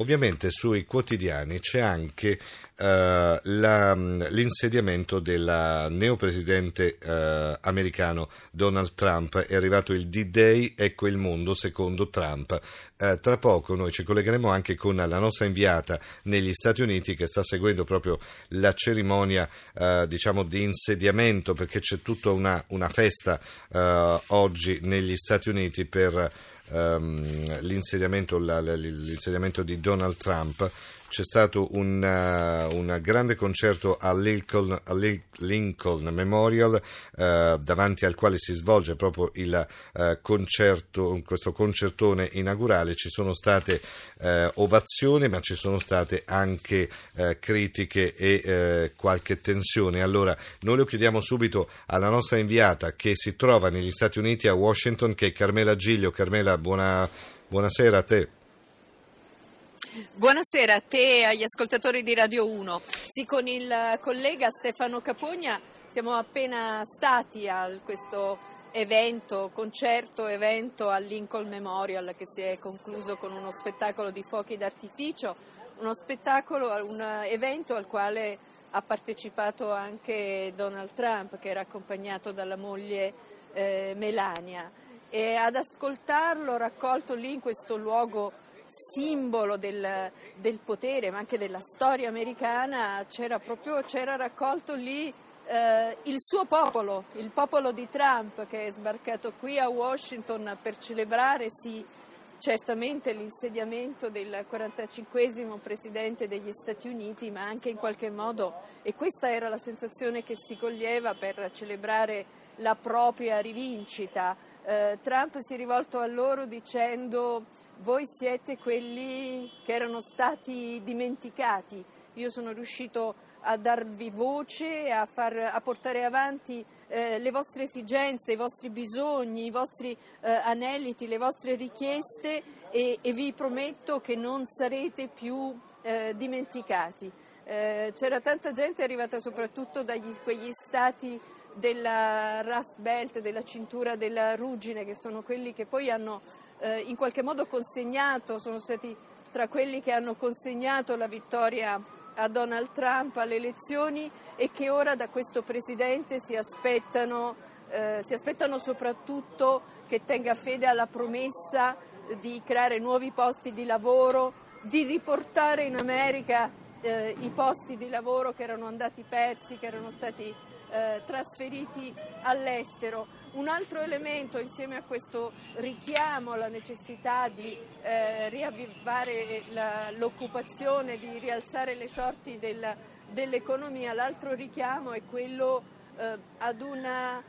Ovviamente sui quotidiani c'è anche uh, la, l'insediamento del neopresidente uh, americano Donald Trump. È arrivato il D-Day, ecco il mondo secondo Trump. Uh, tra poco noi ci collegheremo anche con la nostra inviata negli Stati Uniti che sta seguendo proprio la cerimonia diciamo di insediamento perché c'è tutta una, una festa oggi negli Stati Uniti per l'insediamento, la, l'insediamento di Donald Trump c'è stato un, un grande concerto al Lincoln, Lincoln Memorial uh, davanti al quale si svolge proprio il uh, concerto, questo concertone inaugurale. Ci sono state ovazioni ma ci sono state anche critiche e qualche tensione. Allora noi lo chiediamo subito alla nostra inviata che si trova negli Stati Uniti a Washington che è Carmela Giglio. Carmela, buona, buonasera a te. Buonasera a te e agli ascoltatori di Radio 1. Sì, con il collega Stefano Capogna siamo appena stati a questo evento, concerto, evento al Lincoln Memorial che si è concluso con uno spettacolo di fuochi d'artificio, uno spettacolo, un evento al quale ha partecipato anche Donald Trump che era accompagnato dalla moglie eh, Melania e ad ascoltarlo raccolto lì in questo luogo simbolo del, del, potere, ma anche della storia americana, c'era proprio c'era raccolto lì eh, il suo popolo, il popolo di Trump che è sbarcato qui a Washington per celebrare sì, certamente l'insediamento del 45 presidente degli Stati Uniti, ma anche in qualche modo, e questa era la sensazione che si coglieva per celebrare la propria rivincita. Eh, Trump si è rivolto a loro dicendo voi siete quelli che erano stati dimenticati. Io sono riuscito a darvi voce, a, far, a portare avanti eh, le vostre esigenze, i vostri bisogni, i vostri eh, aneliti, le vostre richieste e, e, vi prometto che non sarete più eh, dimenticati. Eh, c'era tanta gente arrivata soprattutto da quegli stati della Rust Belt, della cintura della ruggine, che sono quelli che poi hanno eh, in qualche modo consegnato, sono stati tra quelli che hanno consegnato la vittoria a Donald Trump alle elezioni e che ora da questo Presidente si aspettano, eh, si aspettano soprattutto che tenga fede alla promessa di creare nuovi posti di lavoro, di riportare in America eh, i posti di lavoro che erano andati persi, che erano stati eh, trasferiti all'estero. Un altro elemento insieme a questo richiamo alla necessità di eh, riavvivare la, l'occupazione, di rialzare le sorti del, dell'economia, l'altro richiamo è quello eh, ad, una, eh,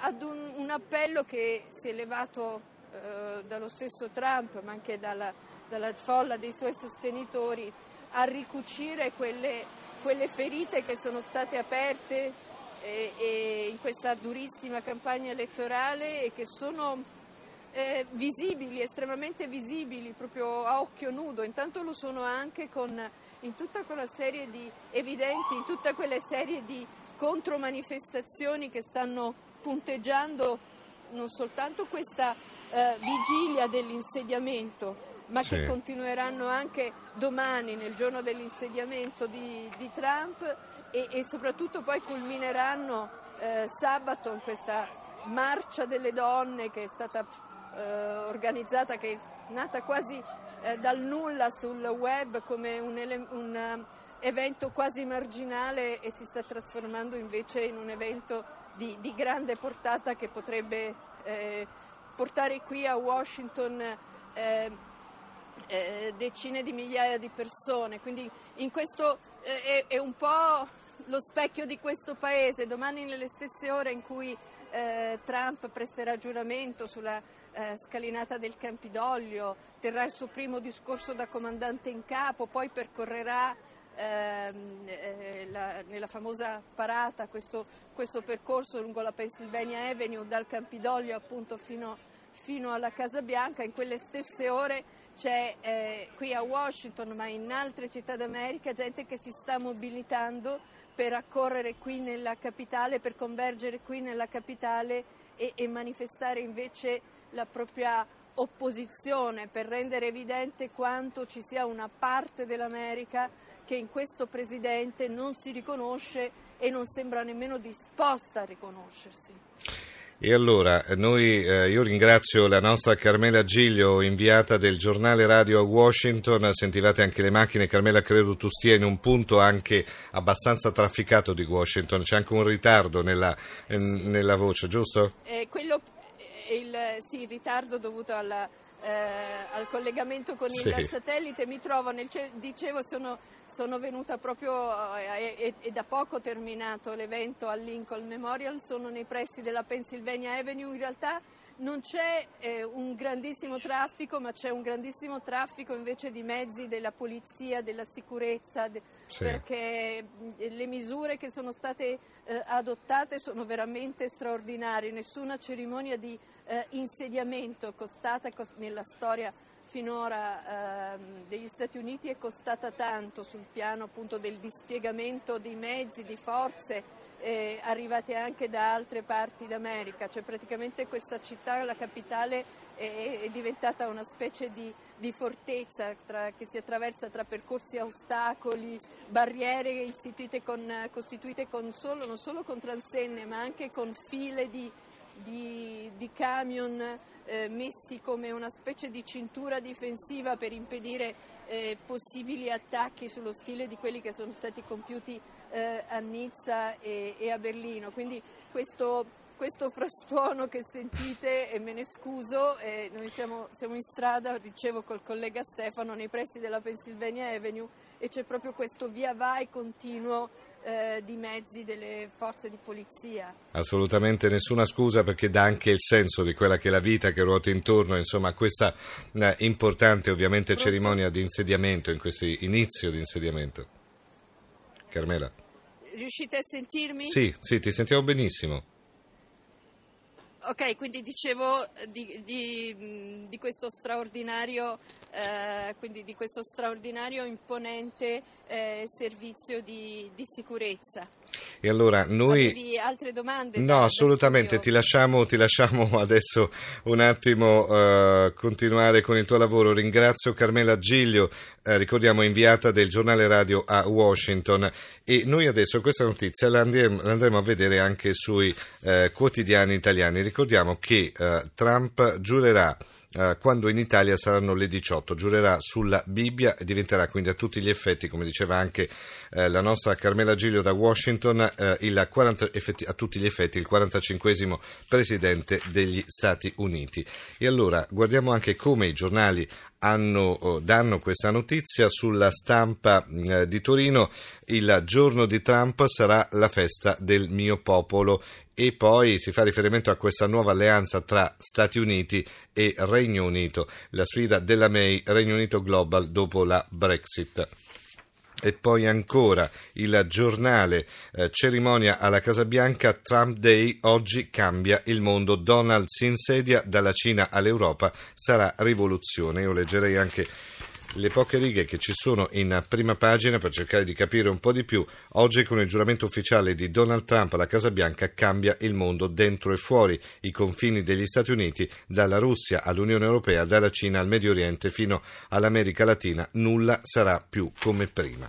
ad un, un, appello che si è levato eh, dallo stesso Trump ma anche dalla, dalla folla dei suoi sostenitori a ricucire quelle, quelle ferite che sono state aperte e, e in questa durissima campagna elettorale e che sono eh, visibili, estremamente visibili, proprio a occhio nudo, intanto lo sono anche con, in tutta quella serie di evidenti, in tutte quelle serie di contromanifestazioni che stanno punteggiando non soltanto questa eh, vigilia dell'insediamento, ma sì. che continueranno anche domani, nel giorno dell'insediamento di, di Trump e, e, soprattutto poi culmineranno eh, sabato in questa marcia delle donne che è stata eh, organizzata, che è nata quasi eh, dal nulla sul web come un, ele- un uh, evento quasi marginale e si sta trasformando invece in un evento di, di grande portata che potrebbe eh, portare qui a Washington eh, decine di migliaia di persone, quindi in questo eh, è, è, un po' lo specchio di questo paese. Domani nelle stesse ore in cui eh, Trump presterà giuramento sulla eh, scalinata del Campidoglio, terrà il suo primo discorso da comandante in capo, poi percorrerà ehm, eh, la, nella famosa parata questo, questo, percorso lungo la Pennsylvania Avenue dal Campidoglio appunto fino, fino alla Casa Bianca. In quelle stesse ore c'è eh, qui a Washington, ma in altre città d'America, gente che si sta mobilitando per accorrere qui nella capitale, per convergere qui nella capitale e, e manifestare invece la propria opposizione per rendere evidente quanto ci sia una parte dell'America che in questo Presidente non si riconosce e non sembra nemmeno disposta a riconoscersi. E allora, noi, eh, io ringrazio la nostra Carmela Giglio, inviata del giornale radio a Washington. Sentivate anche le macchine. Carmela, credo tu stia in un punto anche abbastanza trafficato di Washington. C'è anche un ritardo nella, eh, nella voce, giusto? Eh, quello, eh, il, sì, il ritardo dovuto alla, eh, al collegamento con sì. il satellite. Mi trovo nel, dicevo, sono sono venuta proprio eh, e, e, da poco terminato l'evento al Lincoln Memorial, sono nei pressi della Pennsylvania Avenue, in realtà non c'è eh, un grandissimo traffico, ma c'è un grandissimo traffico invece di mezzi della polizia, della sicurezza, de- sì. perché le misure che sono state eh, adottate sono veramente straordinarie, nessuna cerimonia di eh, insediamento costata cost- nella storia finora ehm, degli Stati Uniti è costata tanto sul piano appunto del dispiegamento di mezzi, di forze eh, arrivate anche da altre parti d'America, cioè praticamente questa città, la capitale, è, è diventata una specie di, di fortezza tra, che si attraversa tra percorsi a ostacoli, barriere con, costituite con solo, non solo con transenne ma anche con file di, di, di camion eh, messi come una specie di cintura difensiva per impedire eh, possibili attacchi sullo stile di quelli che sono stati compiuti eh, a Nizza e, e, a Berlino. Quindi questo, questo frastuono che sentite, e me ne scuso, noi siamo, siamo in strada, dicevo col collega Stefano, nei pressi della Pennsylvania Avenue e c'è proprio questo via vai continuo eh, di mezzi delle forze di polizia. Assolutamente nessuna scusa perché dà anche il senso di quella che è la vita che ruota intorno insomma, a questa eh, importante ovviamente Pronto? cerimonia di insediamento, in questo inizio di insediamento. Carmela. Riuscite a sentirmi? Sì, sì, ti sentiamo benissimo. Ok, quindi dicevo di, di, di questo straordinario eh, quindi di questo straordinario imponente eh, servizio di, di, sicurezza. E allora noi... Avevi altre domande? No, assolutamente, ti lasciamo, ti lasciamo, adesso un attimo uh, continuare con il tuo lavoro. Ringrazio Carmela Giglio, eh, ricordiamo inviata del giornale radio a Washington e noi adesso questa notizia la andremo, a vedere anche sui eh, quotidiani italiani. Ricordiamo che eh, Trump giurerà eh, quando in Italia saranno le 18. Giurerà sulla Bibbia e diventerà quindi a tutti gli effetti, come diceva anche eh, la nostra Carmela Giglio da Washington, eh, il 40, effetti, a tutti gli effetti il 45 presidente degli Stati Uniti. E allora guardiamo anche come i giornali hanno, oh, danno questa notizia sulla stampa eh, di Torino. Il giorno di Trump sarà la festa del mio popolo e poi si fa riferimento a questa nuova alleanza tra Stati Uniti e Regno Unito, la sfida della May Regno Unito Global dopo la Brexit. E poi ancora il giornale eh, cerimonia alla Casa Bianca, Trump Day, oggi cambia il mondo, Donald si insedia dalla Cina all'Europa, sarà rivoluzione. Io leggerei anche le poche righe che ci sono in prima pagina per cercare di capire un po' di più. Oggi con il giuramento ufficiale di Donald Trump alla Casa Bianca cambia il mondo dentro e fuori i confini degli Stati Uniti, dalla Russia all'Unione Europea, dalla Cina al Medio Oriente fino all'America Latina. Nulla sarà più come prima.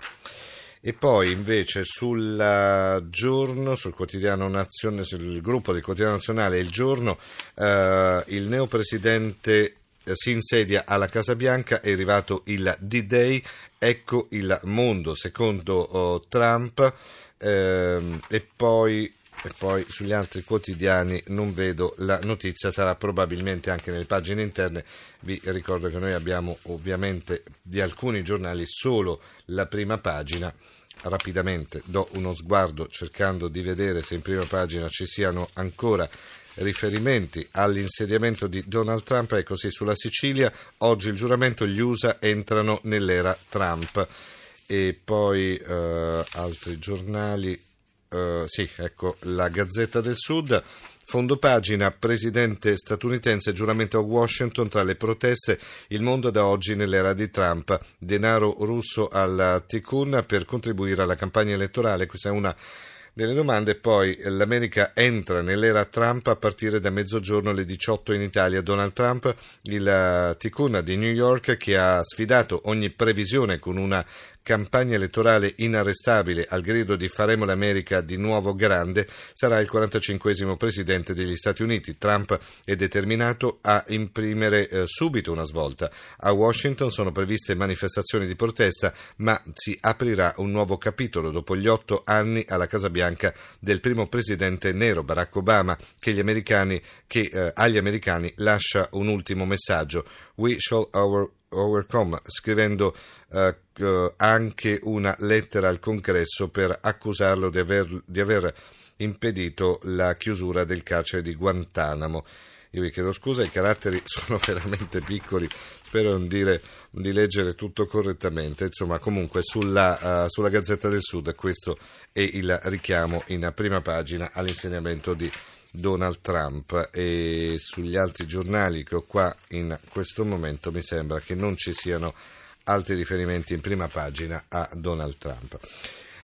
E poi invece sul giorno, sul quotidiano nazionale, sul gruppo del quotidiano nazionale Il Giorno, eh, il neopresidente eh, si insedia alla Casa Bianca, è arrivato il D-Day, ecco il mondo secondo oh, Trump. Ehm, e, poi, e poi sugli altri quotidiani non vedo la notizia, sarà probabilmente anche nelle pagine interne, vi ricordo che noi abbiamo ovviamente di alcuni giornali solo la prima pagina. Rapidamente do uno sguardo cercando di vedere se in prima pagina ci siano ancora riferimenti all'insediamento di Donald Trump. È così sulla Sicilia, oggi il giuramento, gli USA entrano nell'era Trump. E poi eh, altri giornali, eh, sì, ecco la Gazzetta del Sud. Fondo pagina, presidente statunitense, giuramento a Washington tra le proteste, il mondo da oggi nell'era di Trump, denaro russo al Tikkun per contribuire alla campagna elettorale, questa è una delle domande. Poi l'America entra nell'era Trump a partire da mezzogiorno alle 18 in Italia. Donald Trump, il ticuna di New York, che ha sfidato ogni previsione con una campagna elettorale inarrestabile al grido di faremo l'America di nuovo grande, sarà il 45 presidente degli Stati Uniti. Trump è determinato a imprimere eh, subito una svolta. A Washington sono previste manifestazioni di protesta, ma si aprirà un nuovo capitolo dopo gli otto anni alla Casa Bianca del primo presidente nero Barack Obama che, americani, che eh, agli americani lascia un ultimo messaggio. We shall our overcome, scrivendo eh, anche una lettera al congresso per accusarlo di aver, di aver impedito la chiusura del carcere di Guantanamo. Io vi chiedo scusa, i caratteri sono veramente piccoli, spero dire, di leggere tutto correttamente. Insomma, comunque sulla, uh, sulla, Gazzetta del Sud questo è il richiamo in prima pagina all'insegnamento di Donald Trump e sugli altri giornali che ho qua in questo momento mi sembra che non ci siano altri riferimenti in prima pagina a Donald Trump.